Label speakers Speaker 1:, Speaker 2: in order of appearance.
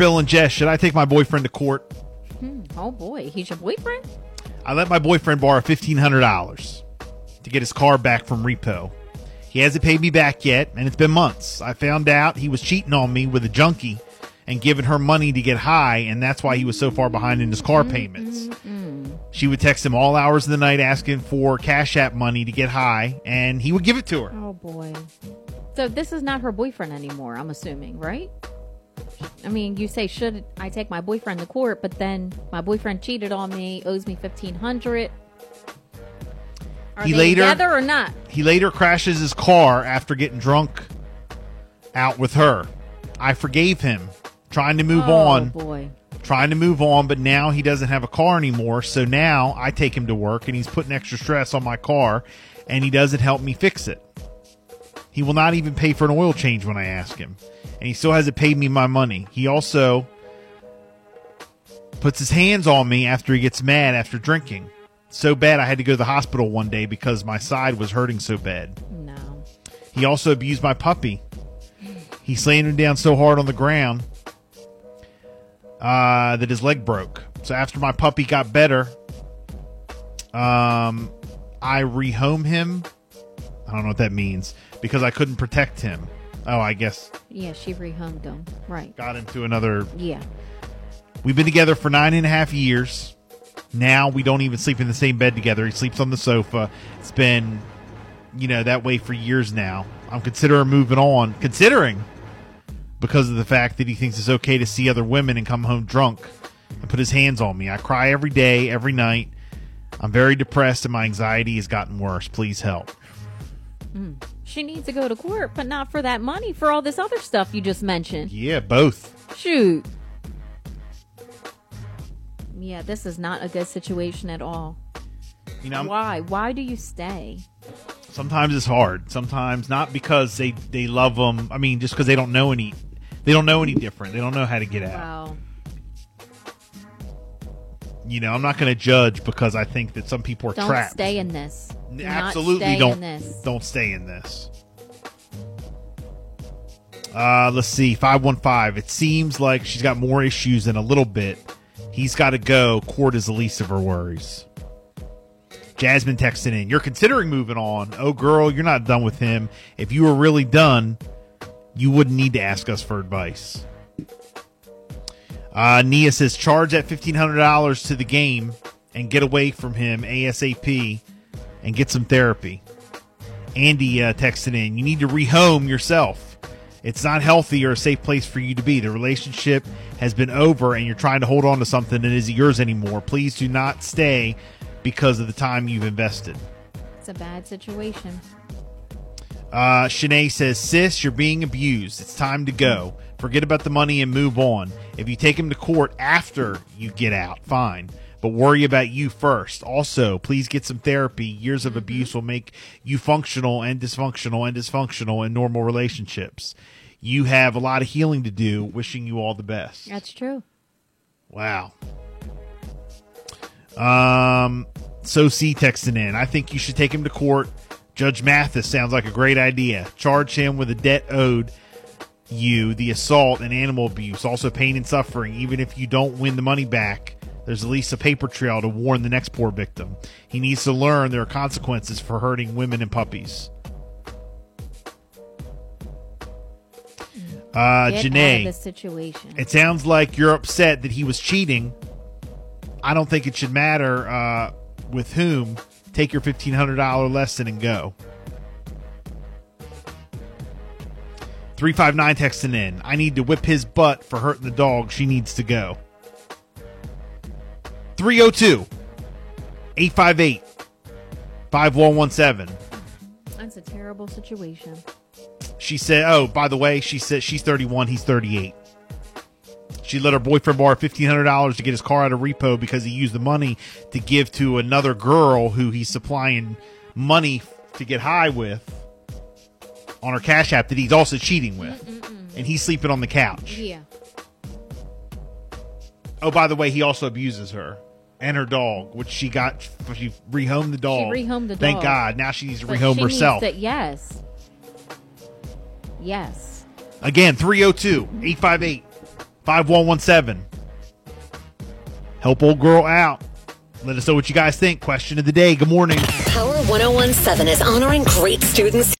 Speaker 1: Bill and Jess, should I take my boyfriend to court?
Speaker 2: Hmm. Oh boy, he's your boyfriend.
Speaker 1: I let my boyfriend borrow fifteen hundred dollars to get his car back from repo. He hasn't paid me back yet, and it's been months. I found out he was cheating on me with a junkie and giving her money to get high, and that's why he was so far behind in his car payments. She would text him all hours of the night asking for Cash App money to get high, and he would give it to her.
Speaker 2: Oh boy. So this is not her boyfriend anymore. I'm assuming, right? I mean, you say should I take my boyfriend to court, but then my boyfriend cheated on me, owes me fifteen hundred. Are
Speaker 1: He
Speaker 2: they
Speaker 1: later-
Speaker 2: together or not?
Speaker 1: He later crashes his car after getting drunk out with her. I forgave him, trying to move
Speaker 2: oh
Speaker 1: on.
Speaker 2: boy.
Speaker 1: trying to move on, but now he doesn't have a car anymore. So now I take him to work and he's putting extra stress on my car and he doesn't help me fix it. He will not even pay for an oil change when I ask him. And he still hasn't paid me my money. He also puts his hands on me after he gets mad after drinking. So bad I had to go to the hospital one day because my side was hurting so bad.
Speaker 2: No.
Speaker 1: He also abused my puppy. He slammed him down so hard on the ground uh, that his leg broke. So after my puppy got better, um, I rehome him. I don't know what that means because I couldn't protect him. Oh, I guess
Speaker 2: Yeah, she rehomed him. Right.
Speaker 1: got into another.
Speaker 2: Yeah.
Speaker 1: We've been together for nine and a half years. Now we don't even sleep in the same bed together. He sleeps on the sofa. It's been, you know, that way for years now. I'm considering moving on, considering because of the fact that he thinks it's okay to see other women and come home drunk and put his hands on me. I cry every day, every night. I'm very depressed and my anxiety has gotten worse. Please help. Mm.
Speaker 2: She needs to go to court, but not for that money, for all this other stuff you just mentioned.
Speaker 1: Yeah, both.
Speaker 2: Shoot. Yeah, this is not a good situation at all.
Speaker 1: You know,
Speaker 2: Why? Why do you stay?
Speaker 1: sometimes it's hard. Sometimes not because they they love them. I mean, just because they don't know any, they don't know any different. They don't know how to get out.
Speaker 2: Wow.
Speaker 1: You know, I'm not going to judge because I think that some people are trapped.
Speaker 2: Don't
Speaker 1: trapped.
Speaker 2: stay in this. Do
Speaker 1: Absolutely don't
Speaker 2: in this.
Speaker 1: don't stay in this. Uh, let's see, five one five. It seems like she's got more issues than a little bit. He's got to go. Court is the least of her worries. Jasmine texting in. You're considering moving on. Oh, girl, you're not done with him. If you were really done, you wouldn't need to ask us for advice. Uh, Nia says charge that fifteen hundred dollars to the game and get away from him ASAP and get some therapy. Andy uh, texted in, you need to rehome yourself. It's not healthy or a safe place for you to be. The relationship has been over and you're trying to hold on to something that isn't yours anymore. Please do not stay because of the time you've invested.
Speaker 2: It's a bad situation.
Speaker 1: Uh, Shanae says, Sis, you're being abused. It's time to go. Forget about the money and move on. If you take him to court after you get out, fine. But worry about you first. Also, please get some therapy. Years of abuse will make you functional and dysfunctional and dysfunctional in normal relationships. You have a lot of healing to do. Wishing you all the best.
Speaker 2: That's true.
Speaker 1: Wow. Um, so C texting in. I think you should take him to court. Judge Mathis sounds like a great idea. Charge him with a debt owed you, the assault and animal abuse, also pain and suffering. Even if you don't win the money back, there's at least a paper trail to warn the next poor victim. He needs to learn there are consequences for hurting women and puppies. Uh,
Speaker 2: Get
Speaker 1: Janae.
Speaker 2: this situation.
Speaker 1: It sounds like you're upset that he was cheating. I don't think it should matter uh, with whom. Take your fifteen hundred dollar lesson and go. Three five nine texting in. I need to whip his butt for hurting the dog. She needs to go. 302 858 5117.
Speaker 2: That's a terrible situation.
Speaker 1: She said, "Oh, by the way, she said she's 31, he's 38. She let her boyfriend borrow $1500 to get his car out of repo because he used the money to give to another girl who he's supplying money to get high with on her cash app that he's also cheating with. And he's sleeping on the couch.
Speaker 2: Yeah.
Speaker 1: Oh, by the way, he also abuses her and her dog, which she got she rehomed the dog.
Speaker 2: rehomed the
Speaker 1: Thank
Speaker 2: dog.
Speaker 1: God. Now she needs to
Speaker 2: But
Speaker 1: rehome
Speaker 2: she
Speaker 1: herself.
Speaker 2: Needs to, yes. Yes.
Speaker 1: Again, 302 858 5117. Help old girl out. Let us know what you guys think. Question of the day. Good morning.
Speaker 3: Power 1017 is honoring great students